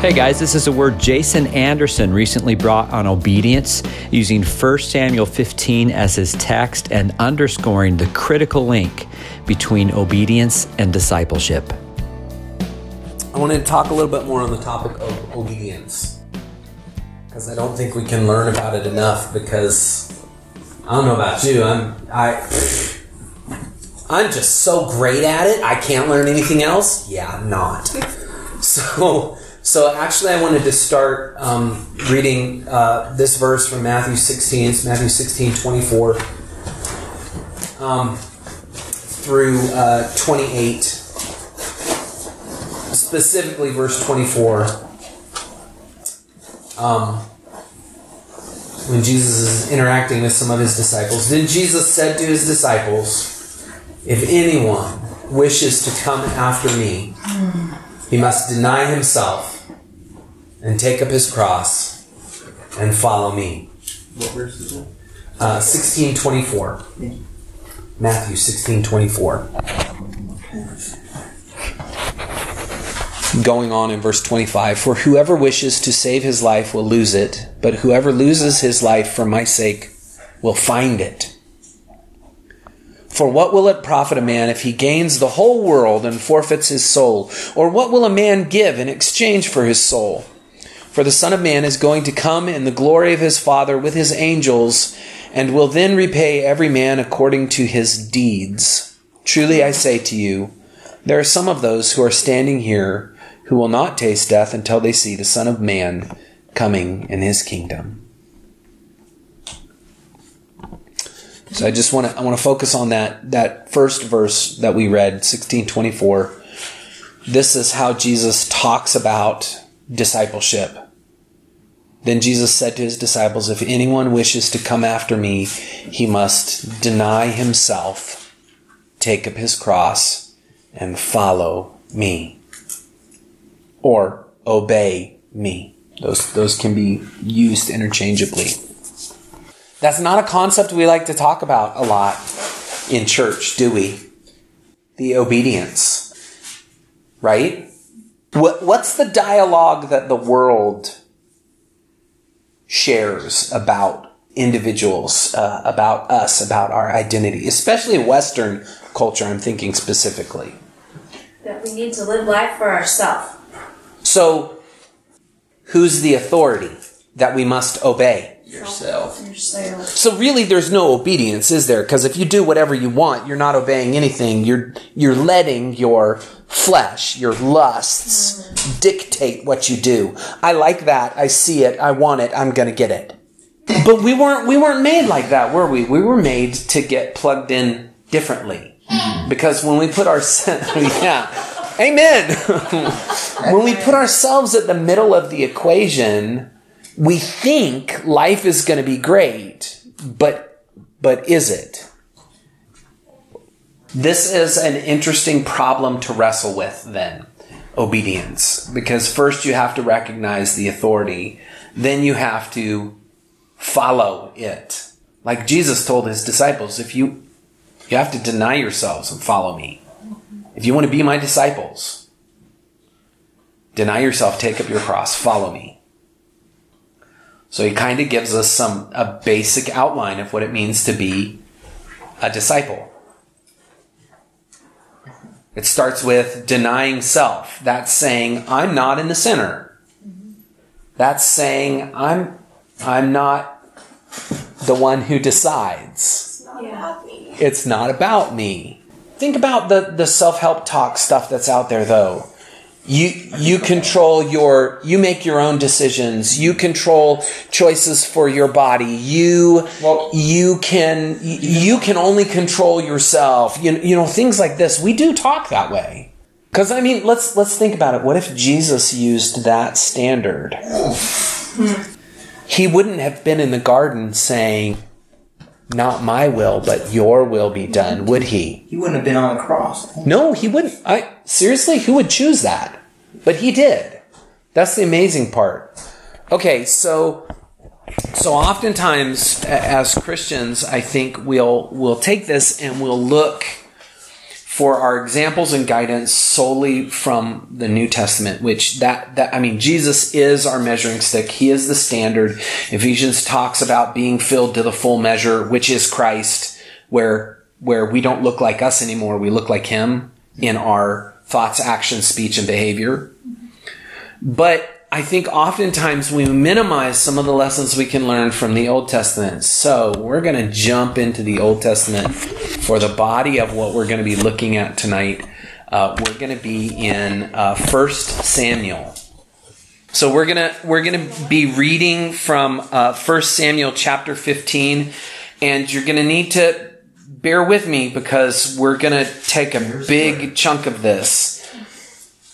Hey guys, this is a word Jason Anderson recently brought on obedience using 1 Samuel 15 as his text and underscoring the critical link between obedience and discipleship. I wanted to talk a little bit more on the topic of obedience because I don't think we can learn about it enough because I don't know about you, I'm I I'm just so great at it. I can't learn anything else. Yeah, I'm not. So so actually, I wanted to start um, reading uh, this verse from Matthew 16. It's Matthew 16, 24 um, through uh, 28. Specifically, verse 24. Um, when Jesus is interacting with some of his disciples. Then Jesus said to his disciples, If anyone wishes to come after me, he must deny himself and take up his cross and follow me. What verse is it? Uh, 1624. Matthew 1624. Going on in verse 25 For whoever wishes to save his life will lose it, but whoever loses his life for my sake will find it. For what will it profit a man if he gains the whole world and forfeits his soul? Or what will a man give in exchange for his soul? For the Son of Man is going to come in the glory of his Father with his angels, and will then repay every man according to his deeds. Truly I say to you, there are some of those who are standing here who will not taste death until they see the Son of Man coming in his kingdom. So I just want to I want to focus on that that first verse that we read 1624. This is how Jesus talks about discipleship. Then Jesus said to his disciples, If anyone wishes to come after me, he must deny himself, take up his cross, and follow me. Or obey me. Those, those can be used interchangeably. That's not a concept we like to talk about a lot in church, do we? The obedience. Right? What, what's the dialogue that the world shares about individuals, uh, about us, about our identity, especially Western culture, I'm thinking specifically. That we need to live life for ourselves. So, who's the authority that we must obey? Yourself. Yourself. So really there's no obedience, is there? Because if you do whatever you want, you're not obeying anything. You're you're letting your flesh, your lusts dictate what you do. I like that. I see it. I want it. I'm going to get it. But we weren't we weren't made like that, were we? We were made to get plugged in differently. Because when we put our yeah. Amen. when we put ourselves at the middle of the equation, we think life is going to be great, but but is it? This is an interesting problem to wrestle with then, obedience, because first you have to recognize the authority, then you have to follow it. Like Jesus told his disciples, if you you have to deny yourselves and follow me. If you want to be my disciples, deny yourself, take up your cross, follow me. So he kind of gives us some a basic outline of what it means to be a disciple. It starts with denying self. That's saying I'm not in the center. That's saying I'm I'm not the one who decides. Yeah. It's not about me. Think about the, the self-help talk stuff that's out there though you you control your you make your own decisions. You control choices for your body. You Well- you can you, you can only control yourself. You, you know things like this we do talk that way. Because i mean let's let's think about it. What if jesus used that standard? He wouldn't have been in the garden saying not my will but your will be done would he He wouldn't have been on the cross. no, he wouldn't. I seriously, who would choose that? But he did. That's the amazing part. Okay, so so oftentimes as Christians, I think we'll we'll take this and we'll look for our examples and guidance solely from the New Testament, which that, that, I mean, Jesus is our measuring stick. He is the standard. Ephesians talks about being filled to the full measure, which is Christ, where, where we don't look like us anymore. We look like Him in our thoughts, actions, speech, and behavior. But I think oftentimes we minimize some of the lessons we can learn from the Old Testament. So we're going to jump into the Old Testament for the body of what we're going to be looking at tonight. Uh, we're going to be in uh, First Samuel. So we're gonna we're gonna be reading from uh, First Samuel chapter fifteen, and you're gonna need to bear with me because we're gonna take a big chunk of this.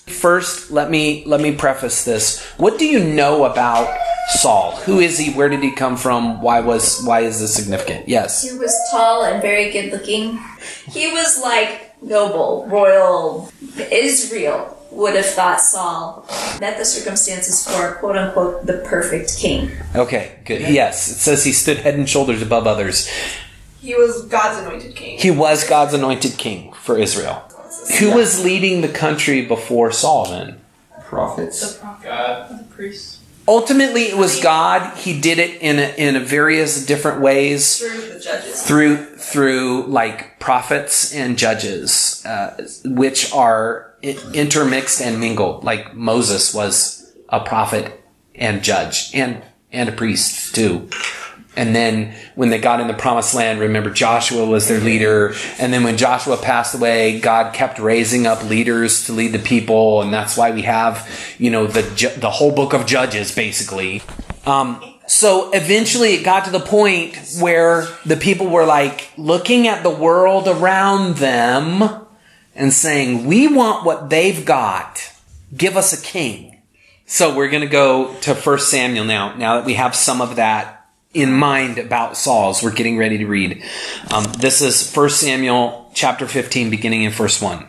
First, let me let me preface this. What do you know about Saul? Who is he? Where did he come from? Why was why is this significant? Yes. He was tall and very good looking. He was like noble, royal. Israel would have thought Saul met the circumstances for quote unquote the perfect king. Okay, good. Yes, it says he stood head and shoulders above others. He was God's anointed king. He was God's anointed king for Israel. Who was leading the country before Saul then? Prophets. God. The priest. Ultimately, it was God. He did it in a, in a various different ways Through the judges. through through like prophets and judges, uh, which are intermixed and mingled. Like Moses was a prophet and judge and and a priest too. And then when they got in the promised land, remember Joshua was their leader. And then when Joshua passed away, God kept raising up leaders to lead the people. And that's why we have, you know, the, the whole book of Judges basically. Um, so eventually it got to the point where the people were like looking at the world around them and saying, we want what they've got. Give us a king. So we're going to go to First Samuel now. Now that we have some of that in mind about Saul's, we're getting ready to read. Um, this is First Samuel chapter 15, beginning in verse 1.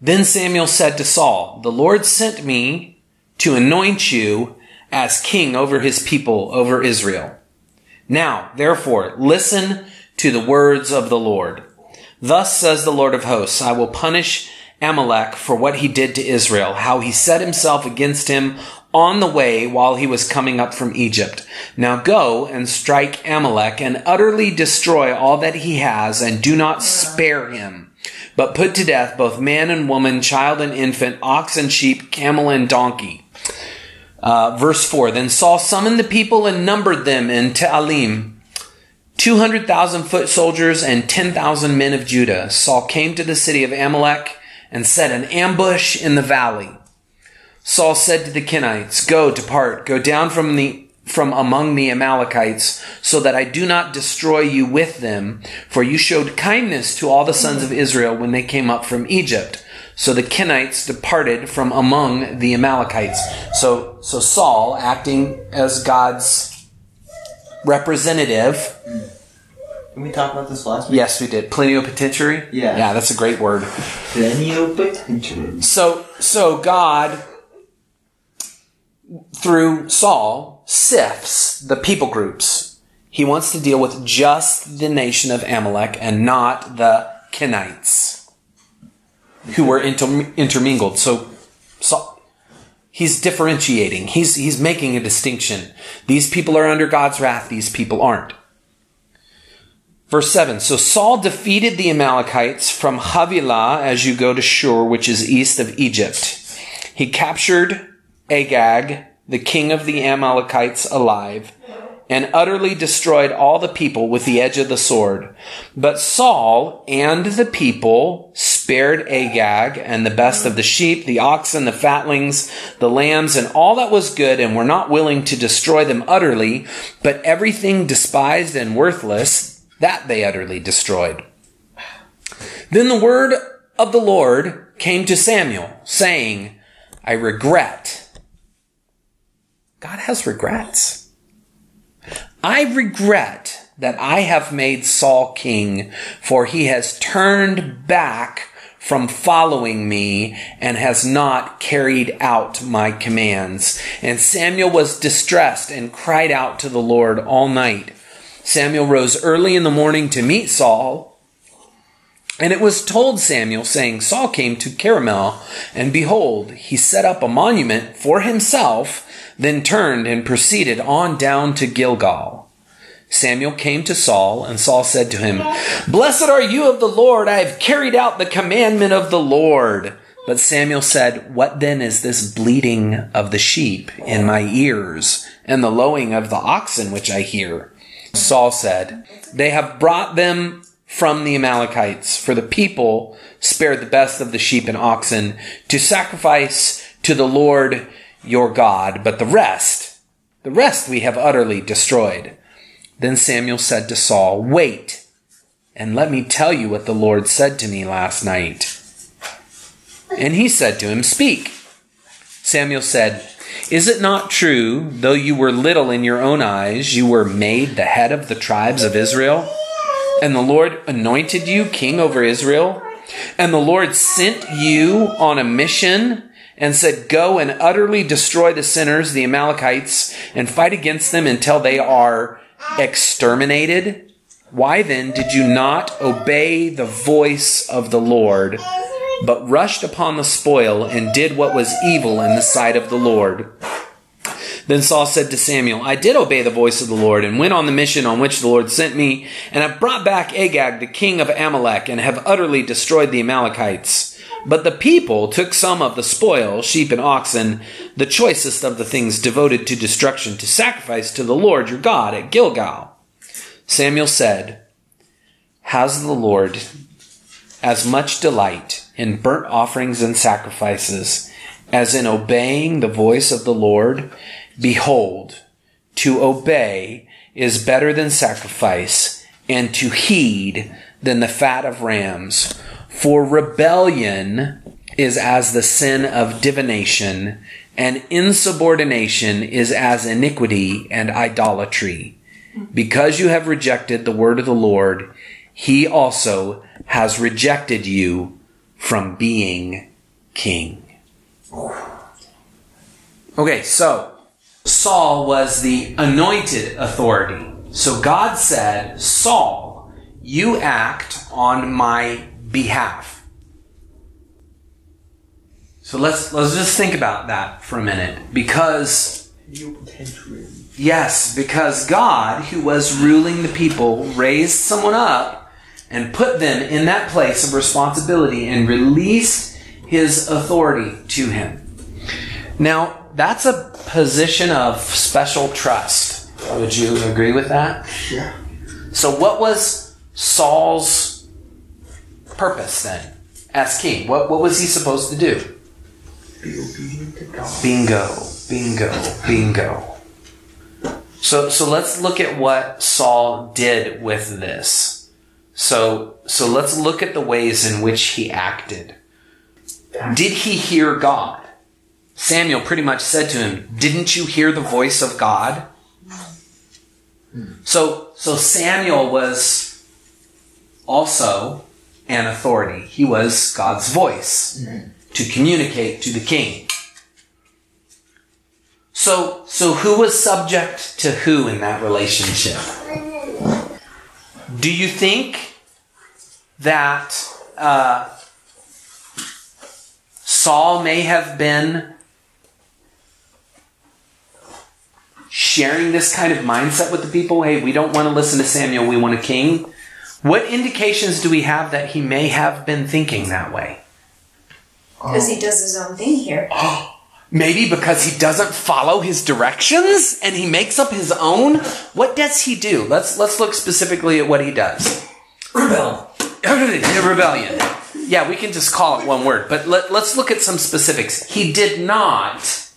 Then Samuel said to Saul, The Lord sent me to anoint you as king over his people, over Israel. Now, therefore, listen to the words of the Lord. Thus says the Lord of hosts, I will punish Amalek for what he did to Israel, how he set himself against him on the way while he was coming up from Egypt. Now go and strike Amalek and utterly destroy all that he has and do not spare him, but put to death both man and woman, child and infant, ox and sheep, camel and donkey. Uh, verse 4 Then Saul summoned the people and numbered them in Telaim. 200,000 foot soldiers and 10,000 men of Judah. Saul came to the city of Amalek and set an ambush in the valley. Saul said to the Kenites, Go, depart, go down from the from among the Amalekites, so that I do not destroy you with them, for you showed kindness to all the sons of Israel when they came up from Egypt. So the Kenites departed from among the Amalekites. So so Saul, acting as God's representative, Did we talk about this last week? Yes, we did. Plenipotentiary? Yeah. Yeah, that's a great word. Plenipotentiary. So so God through Saul sifts the people groups. He wants to deal with just the nation of Amalek and not the Kenites who were inter- intermingled. So, so he's differentiating. He's he's making a distinction. These people are under God's wrath, these people aren't. Verse 7 So Saul defeated the Amalekites from Havilah as you go to Shur, which is east of Egypt. He captured Agag, the king of the Amalekites, alive, and utterly destroyed all the people with the edge of the sword. But Saul and the people spared Agag and the best of the sheep, the oxen, the fatlings, the lambs, and all that was good, and were not willing to destroy them utterly, but everything despised and worthless, that they utterly destroyed. Then the word of the Lord came to Samuel, saying, I regret. God has regrets. I regret that I have made Saul king, for he has turned back from following me and has not carried out my commands. And Samuel was distressed and cried out to the Lord all night. Samuel rose early in the morning to meet Saul And it was told Samuel, saying, Saul came to Carmel, and behold, he set up a monument for himself, then turned and proceeded on down to Gilgal. Samuel came to Saul, and Saul said to him, Blessed are you of the Lord, I have carried out the commandment of the Lord. But Samuel said, What then is this bleating of the sheep in my ears, and the lowing of the oxen which I hear? Saul said, They have brought them from the Amalekites, for the people spared the best of the sheep and oxen to sacrifice to the Lord your God, but the rest, the rest we have utterly destroyed. Then Samuel said to Saul, Wait, and let me tell you what the Lord said to me last night. And he said to him, Speak. Samuel said, Is it not true, though you were little in your own eyes, you were made the head of the tribes of Israel? And the Lord anointed you king over Israel? And the Lord sent you on a mission and said, Go and utterly destroy the sinners, the Amalekites, and fight against them until they are exterminated? Why then did you not obey the voice of the Lord, but rushed upon the spoil and did what was evil in the sight of the Lord? Then Saul said to Samuel, I did obey the voice of the Lord and went on the mission on which the Lord sent me, and have brought back Agag, the king of Amalek, and have utterly destroyed the Amalekites. But the people took some of the spoil, sheep and oxen, the choicest of the things devoted to destruction, to sacrifice to the Lord your God at Gilgal. Samuel said, Has the Lord as much delight in burnt offerings and sacrifices as in obeying the voice of the Lord? Behold, to obey is better than sacrifice, and to heed than the fat of rams. For rebellion is as the sin of divination, and insubordination is as iniquity and idolatry. Because you have rejected the word of the Lord, he also has rejected you from being king. Okay, so Saul was the anointed authority. So God said, Saul, you act on my behalf. So let's let's just think about that for a minute because yes, because God who was ruling the people raised someone up and put them in that place of responsibility and released his authority to him. Now, that's a position of special trust. Would you agree with that? Yeah. So, what was Saul's purpose then as king? What, what was he supposed to do? Be obedient to God. Bingo, bingo, bingo. So, so let's look at what Saul did with this. So, so let's look at the ways in which he acted. Did he hear God? Samuel pretty much said to him, Didn't you hear the voice of God? So, so Samuel was also an authority. He was God's voice to communicate to the king. So, so who was subject to who in that relationship? Do you think that uh, Saul may have been sharing this kind of mindset with the people? Hey, we don't want to listen to Samuel, we want a king. What indications do we have that he may have been thinking that way? Because he does his own thing here. Maybe because he doesn't follow his directions and he makes up his own. What does he do? Let's let's look specifically at what he does. Rebel. Rebellion. Yeah, we can just call it one word, but let, let's look at some specifics. He did not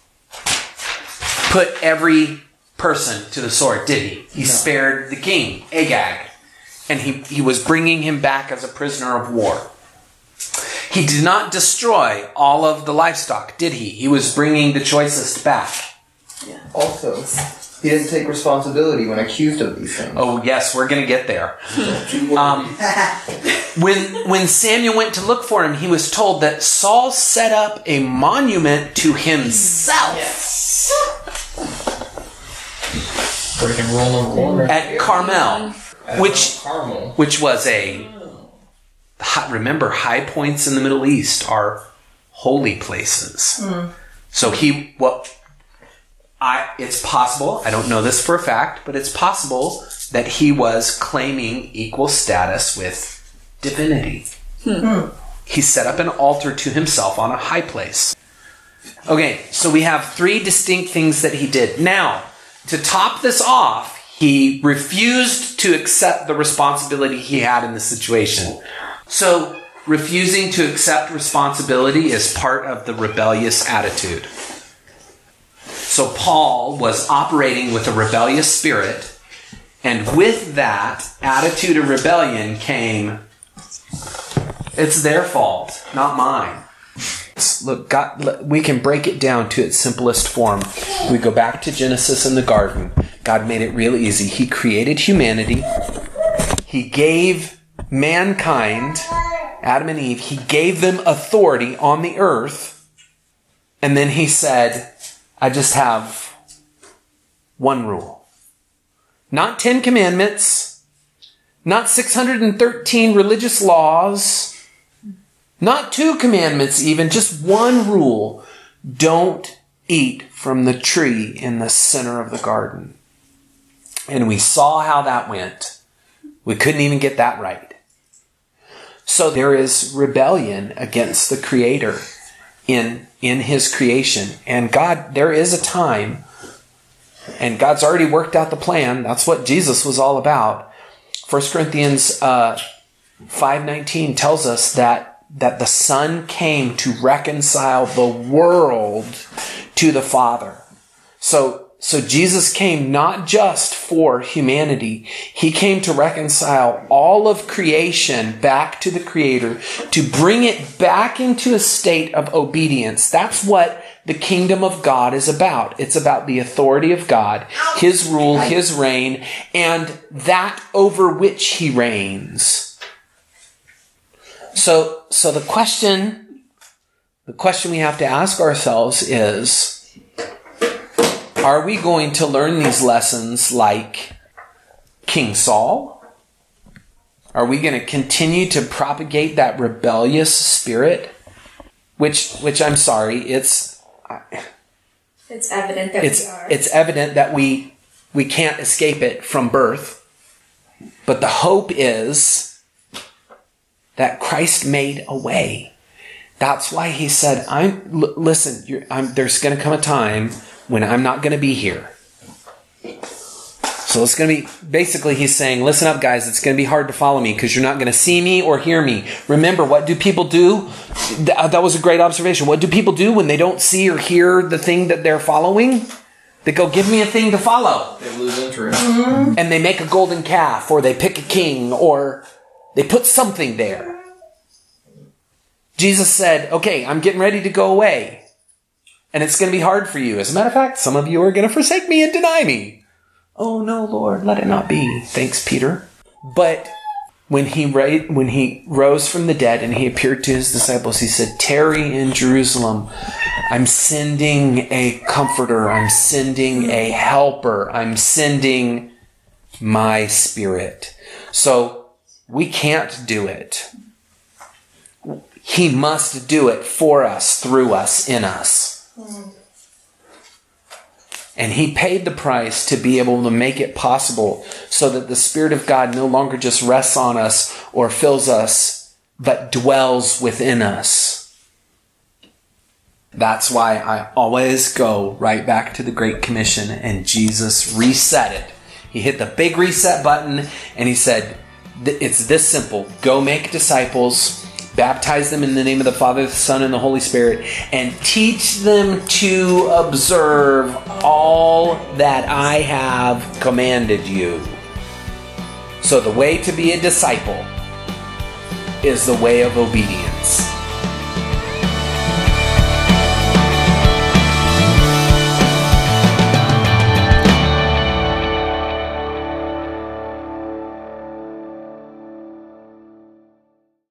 put every person to the sword, did he? He spared the king, Agag, and he, he was bringing him back as a prisoner of war. He did not destroy all of the livestock, did he? He was bringing the choicest back. Yeah. Also, he didn't take responsibility when accused of these things. Oh yes, we're gonna get there. Um, when when Samuel went to look for him, he was told that Saul set up a monument to himself Freaking roll number one. at Carmel, Uh, which Carmel. which was a Remember, high points in the Middle East are holy places. Hmm. So he, well, I, it's possible, I don't know this for a fact, but it's possible that he was claiming equal status with divinity. Hmm. Hmm. He set up an altar to himself on a high place. Okay, so we have three distinct things that he did. Now, to top this off, he refused to accept the responsibility he had in the situation. So, refusing to accept responsibility is part of the rebellious attitude. So, Paul was operating with a rebellious spirit, and with that attitude of rebellion came, it's their fault, not mine. Look, God, we can break it down to its simplest form. We go back to Genesis in the garden. God made it real easy. He created humanity. He gave mankind, Adam and Eve, he gave them authority on the earth. And then he said, I just have one rule. Not 10 commandments, not 613 religious laws, not two commandments, even, just one rule. Don't eat from the tree in the center of the garden. And we saw how that went. We couldn't even get that right. So there is rebellion against the Creator in, in His creation. And God, there is a time, and God's already worked out the plan. That's what Jesus was all about. 1 Corinthians uh, 5.19 tells us that that the Son came to reconcile the world to the Father. So, so Jesus came not just for humanity. He came to reconcile all of creation back to the Creator, to bring it back into a state of obedience. That's what the kingdom of God is about. It's about the authority of God, His rule, His reign, and that over which He reigns. So, so the question, the question we have to ask ourselves is, are we going to learn these lessons like King Saul? Are we going to continue to propagate that rebellious spirit? Which, which I'm sorry, it's, It's evident that it's, we are. it's evident that we, we can't escape it from birth. But the hope is that Christ made a way. That's why he said, "I'm l- listen. I'm, there's going to come a time when I'm not going to be here." So it's going to be basically he's saying, "Listen up, guys. It's going to be hard to follow me because you're not going to see me or hear me." Remember, what do people do? Uh, that was a great observation. What do people do when they don't see or hear the thing that they're following? They go, "Give me a thing to follow." They lose interest. and they make a golden calf or they pick a king or they put something there. Jesus said, Okay, I'm getting ready to go away. And it's going to be hard for you. As a matter of fact, some of you are going to forsake me and deny me. Oh no, Lord, let it not be. Thanks, Peter. But when he ra- when he rose from the dead and he appeared to his disciples, he said, "Tarry in Jerusalem. I'm sending a comforter. I'm sending a helper. I'm sending my spirit." So we can't do it. He must do it for us, through us, in us. And he paid the price to be able to make it possible so that the Spirit of God no longer just rests on us or fills us, but dwells within us. That's why I always go right back to the Great Commission and Jesus reset it. He hit the big reset button and he said, "Th- It's this simple go make disciples, baptize them in the name of the Father, the Son, and the Holy Spirit, and teach them to observe all that I have commanded you. So, the way to be a disciple is the way of obedience.